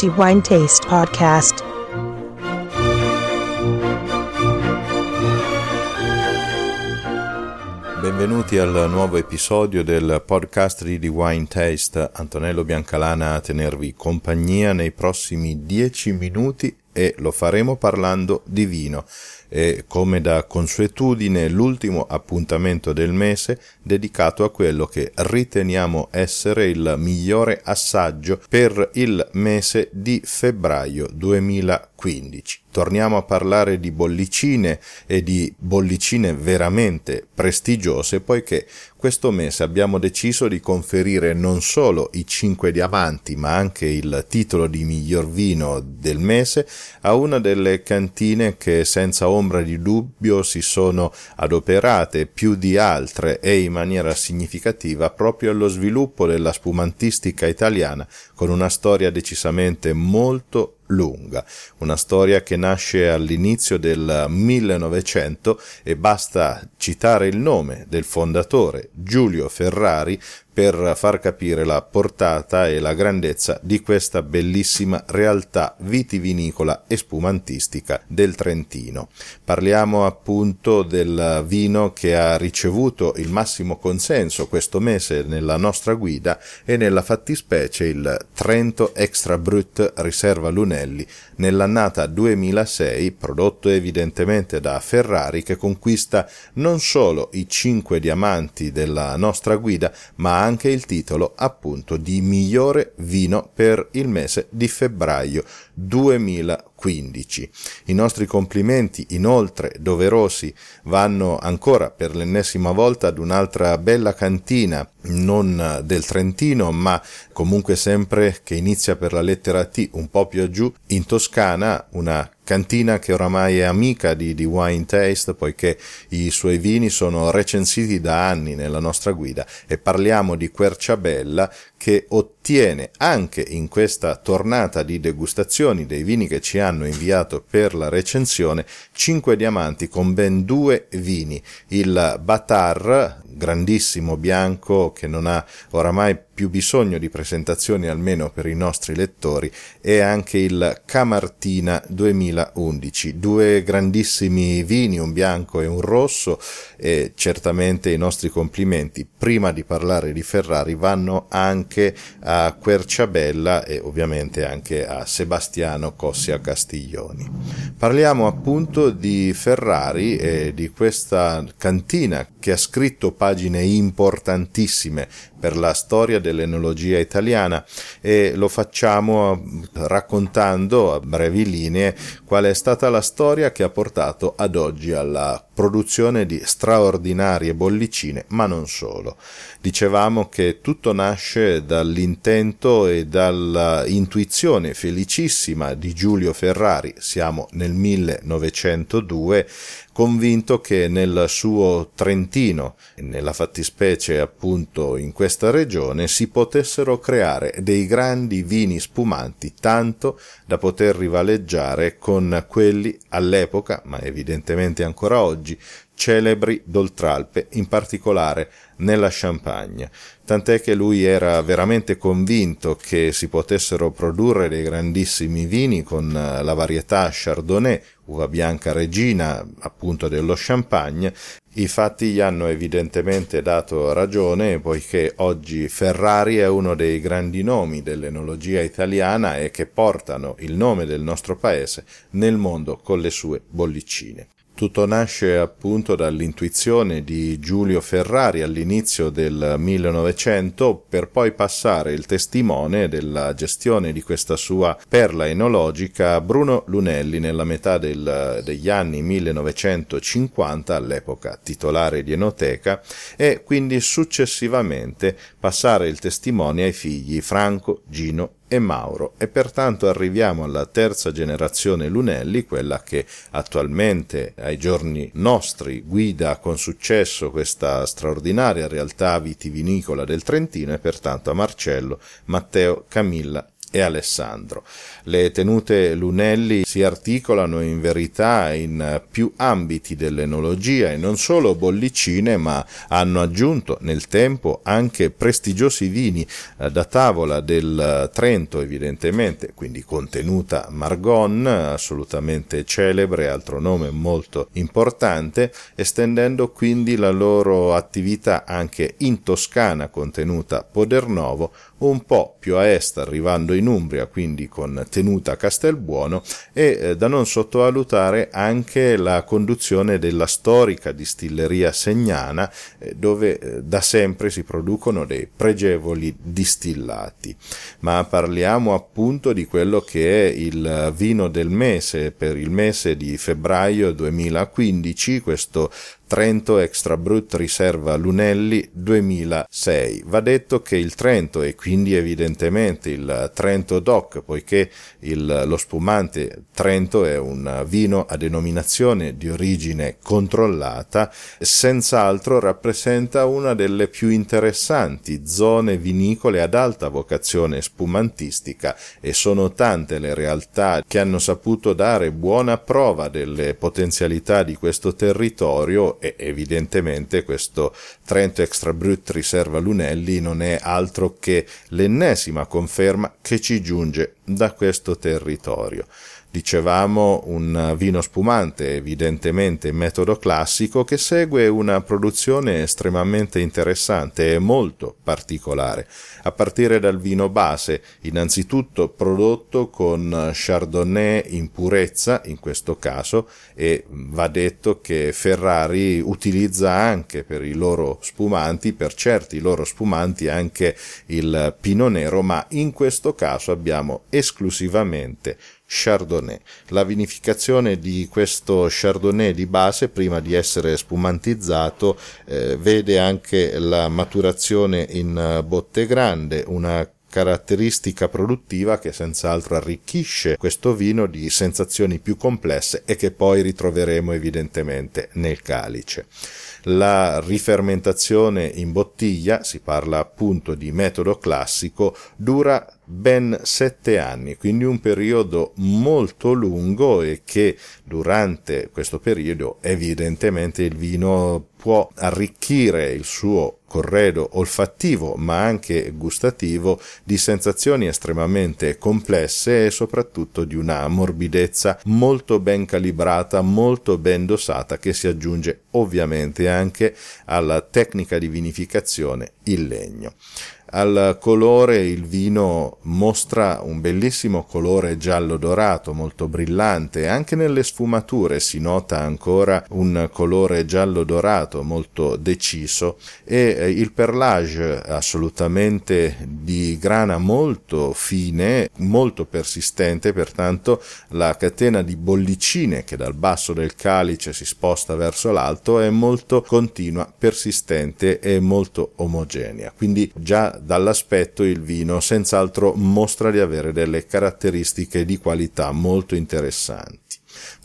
The Wine Taste Podcast. Benvenuti al nuovo episodio del podcast di Wine Taste. Antonello Biancalana a tenervi compagnia nei prossimi dieci minuti e lo faremo parlando di vino. E come da consuetudine l'ultimo appuntamento del mese dedicato a quello che riteniamo essere il migliore assaggio per il mese di febbraio 2015. Torniamo a parlare di bollicine e di bollicine veramente prestigiose poiché questo mese abbiamo deciso di conferire non solo i 5 diamanti ma anche il titolo di miglior vino del mese a una delle cantine che senza ombra di dubbio si sono adoperate più di altre e in maniera significativa proprio allo sviluppo della spumantistica italiana con una storia decisamente molto lunga, una storia che nasce all'inizio del 1900 e basta citare il nome del fondatore Giulio Ferrari per far capire la portata e la grandezza di questa bellissima realtà vitivinicola e spumantistica del Trentino. Parliamo appunto del vino che ha ricevuto il massimo consenso questo mese nella nostra guida e nella fattispecie il Trento Extra Brut Riserva Lunelli nell'annata 2006, prodotto evidentemente da Ferrari che conquista non solo i cinque diamanti della nostra guida, ma anche anche il titolo appunto di migliore vino per il mese di febbraio 2015. I nostri complimenti inoltre doverosi vanno ancora per l'ennesima volta ad un'altra bella cantina non del Trentino ma comunque sempre che inizia per la lettera T un po' più giù in Toscana una cantina che oramai è amica di, di, Wine Taste poiché i suoi vini sono recensiti da anni nella nostra guida e parliamo di Querciabella che ottiene anche in questa tornata di degustazioni dei vini che ci hanno inviato per la recensione 5 diamanti con ben due vini. Il Batar grandissimo bianco che non ha oramai più bisogno di presentazioni almeno per i nostri lettori e anche il Camartina 2011, due grandissimi vini, un bianco e un rosso e certamente i nostri complimenti prima di parlare di Ferrari vanno anche a Querciabella e ovviamente anche a Sebastiano Cossia Castiglioni. Parliamo appunto di Ferrari e di questa cantina che ha scritto pagine importantissime per la storia dell'enologia italiana e lo facciamo raccontando a brevi linee qual è stata la storia che ha portato ad oggi alla produzione di straordinarie bollicine, ma non solo. Dicevamo che tutto nasce dall'intento e dall'intuizione felicissima di Giulio Ferrari, siamo nel 1902, convinto che nel suo Trentino, nella fattispecie appunto in questa regione, si potessero creare dei grandi vini spumanti, tanto da poter rivaleggiare con quelli all'epoca, ma evidentemente ancora oggi, celebri d'Oltralpe, in particolare nella Champagne, tant'è che lui era veramente convinto che si potessero produrre dei grandissimi vini con eh, la varietà Chardonnay, uva bianca regina appunto dello Champagne. I fatti gli hanno evidentemente dato ragione poiché oggi Ferrari è uno dei grandi nomi dell'enologia italiana e che portano il nome del nostro paese nel mondo con le sue bollicine. Tutto nasce appunto dall'intuizione di Giulio Ferrari all'inizio del 1900 per poi passare il testimone della gestione di questa sua perla enologica a Bruno Lunelli nella metà del, degli anni 1950 all'epoca titolare di Enoteca e quindi successivamente passare il testimone ai figli Franco, Gino e Mauro. E pertanto arriviamo alla terza generazione Lunelli, quella che attualmente ai giorni nostri guida con successo questa straordinaria realtà vitivinicola del Trentino e pertanto a Marcello, Matteo, Camilla e Alessandro. Le tenute Lunelli si articolano in verità in più ambiti dell'enologia e non solo bollicine, ma hanno aggiunto nel tempo anche prestigiosi vini eh, da tavola del Trento, evidentemente, quindi contenuta Margon, assolutamente celebre, altro nome molto importante, estendendo quindi la loro attività anche in Toscana, contenuta Podernovo, un po' più a est arrivando in Umbria, quindi con tenuta Castelbuono e eh, da non sottovalutare anche la conduzione della storica distilleria segnana eh, dove eh, da sempre si producono dei pregevoli distillati. Ma parliamo appunto di quello che è il vino del mese per il mese di febbraio 2015, questo Trento Extra Brut Riserva Lunelli 2006. Va detto che il Trento e quindi evidentemente il Trento DOC, poiché il, lo spumante Trento è un vino a denominazione di origine controllata, senz'altro rappresenta una delle più interessanti zone vinicole ad alta vocazione spumantistica e sono tante le realtà che hanno saputo dare buona prova delle potenzialità di questo territorio e evidentemente questo Trento Extra Brut Riserva Lunelli non è altro che l'ennesima conferma che ci giunge da questo territorio. Dicevamo un vino spumante, evidentemente metodo classico, che segue una produzione estremamente interessante e molto particolare, a partire dal vino base, innanzitutto prodotto con Chardonnay in purezza, in questo caso, e va detto che Ferrari utilizza anche per i loro spumanti, per certi loro spumanti, anche il Pino Nero, ma in questo caso abbiamo esclusivamente Chardonnay. La vinificazione di questo Chardonnay di base, prima di essere spumantizzato, eh, vede anche la maturazione in botte grande, una caratteristica produttiva che senz'altro arricchisce questo vino di sensazioni più complesse e che poi ritroveremo evidentemente nel calice. La rifermentazione in bottiglia, si parla appunto di metodo classico, dura ben sette anni, quindi un periodo molto lungo e che durante questo periodo evidentemente il vino può arricchire il suo corredo olfattivo ma anche gustativo di sensazioni estremamente complesse e soprattutto di una morbidezza molto ben calibrata, molto ben dosata che si aggiunge ovviamente anche alla tecnica di vinificazione in legno. Al colore il vino mostra un bellissimo colore giallo dorato molto brillante, anche nelle sfumature si nota ancora un colore giallo dorato molto deciso. E eh, il perlage assolutamente di grana molto fine, molto persistente, pertanto la catena di bollicine che dal basso del calice si sposta verso l'alto è molto continua, persistente e molto omogenea. Quindi già dall'aspetto il vino senz'altro mostra di avere delle caratteristiche di qualità molto interessanti.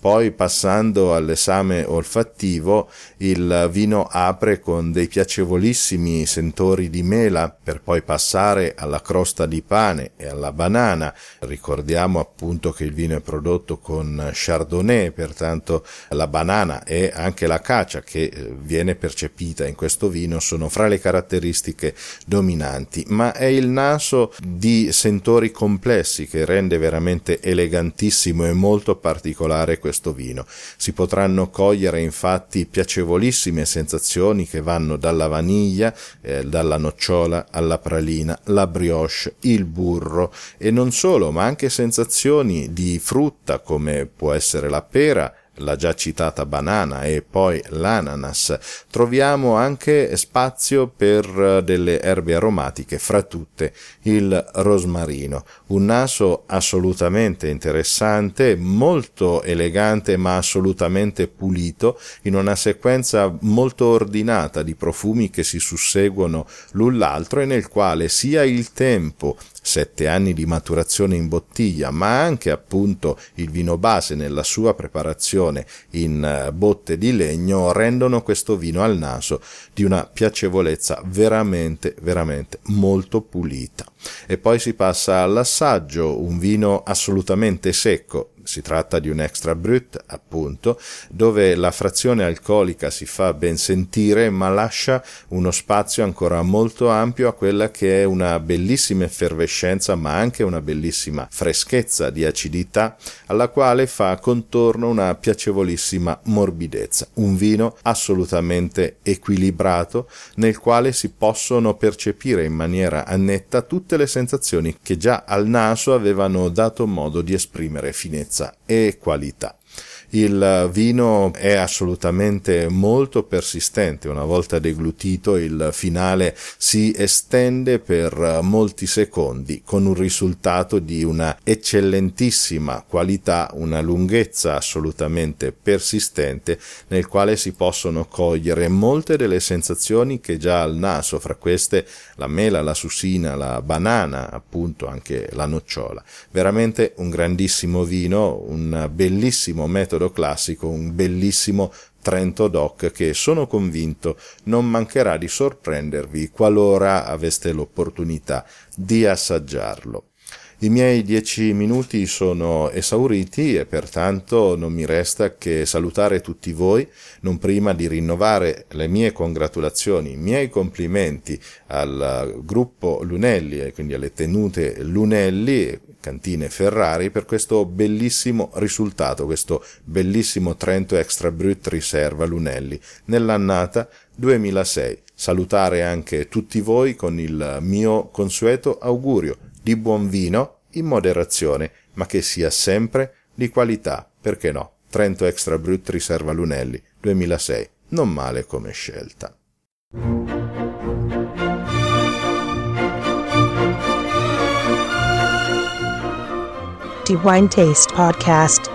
Poi passando all'esame olfattivo, il vino apre con dei piacevolissimi sentori di mela per poi passare alla crosta di pane e alla banana. Ricordiamo appunto che il vino è prodotto con Chardonnay, pertanto la banana e anche la cacia che eh, viene percepita in questo vino sono fra le caratteristiche dominanti, ma è il naso di sentori complessi che rende veramente elegantissimo e molto particolare questo questo vino. Si potranno cogliere infatti piacevolissime sensazioni che vanno dalla vaniglia, eh, dalla nocciola alla pralina, la brioche, il burro e non solo, ma anche sensazioni di frutta come può essere la pera, la già citata banana e poi l'ananas, troviamo anche spazio per eh, delle erbe aromatiche, fra tutte il rosmarino. Un naso assolutamente interessante, molto elegante ma assolutamente pulito, in una sequenza molto ordinata di profumi che si susseguono l'un l'altro e nel quale sia il tempo sette anni di maturazione in bottiglia, ma anche appunto il vino base nella sua preparazione in eh, botte di legno rendono questo vino al naso di una piacevolezza veramente, veramente molto pulita. E poi si passa all'assaggio, un vino assolutamente secco, si tratta di un extra brut, appunto, dove la frazione alcolica si fa ben sentire, ma lascia uno spazio ancora molto ampio a quella che è una bellissima effervescenza, ma anche una bellissima freschezza di acidità, alla quale fa contorno una piacevolissima morbidezza. Un vino assolutamente equilibrato, nel quale si possono percepire in maniera netta tutte le sensazioni che già al naso avevano dato modo di esprimere finezza e qualità. Il vino è assolutamente molto persistente, una volta deglutito il finale si estende per molti secondi con un risultato di una eccellentissima qualità, una lunghezza assolutamente persistente nel quale si possono cogliere molte delle sensazioni che già al naso, fra queste la mela, la susina, la banana, appunto anche la nocciola. Veramente un grandissimo vino, un bellissimo metodo metodo classico, un bellissimo Trento Doc che sono convinto non mancherà di sorprendervi qualora aveste l'opportunità di assaggiarlo. I miei dieci minuti sono esauriti e pertanto non mi resta che salutare tutti voi, non prima di rinnovare le mie congratulazioni, i miei complimenti al gruppo Lunelli e quindi alle tenute Lunelli, cantine Ferrari, per questo bellissimo risultato, questo bellissimo Trento Extra Brut Riserva Lunelli nell'annata 2006. Salutare anche tutti voi con il mio consueto augurio di buon vino in moderazione, ma che sia sempre di qualità, perché no? Trento Extra Brut Riserva Lunelli 2006, non male come scelta. The Wine Taste Podcast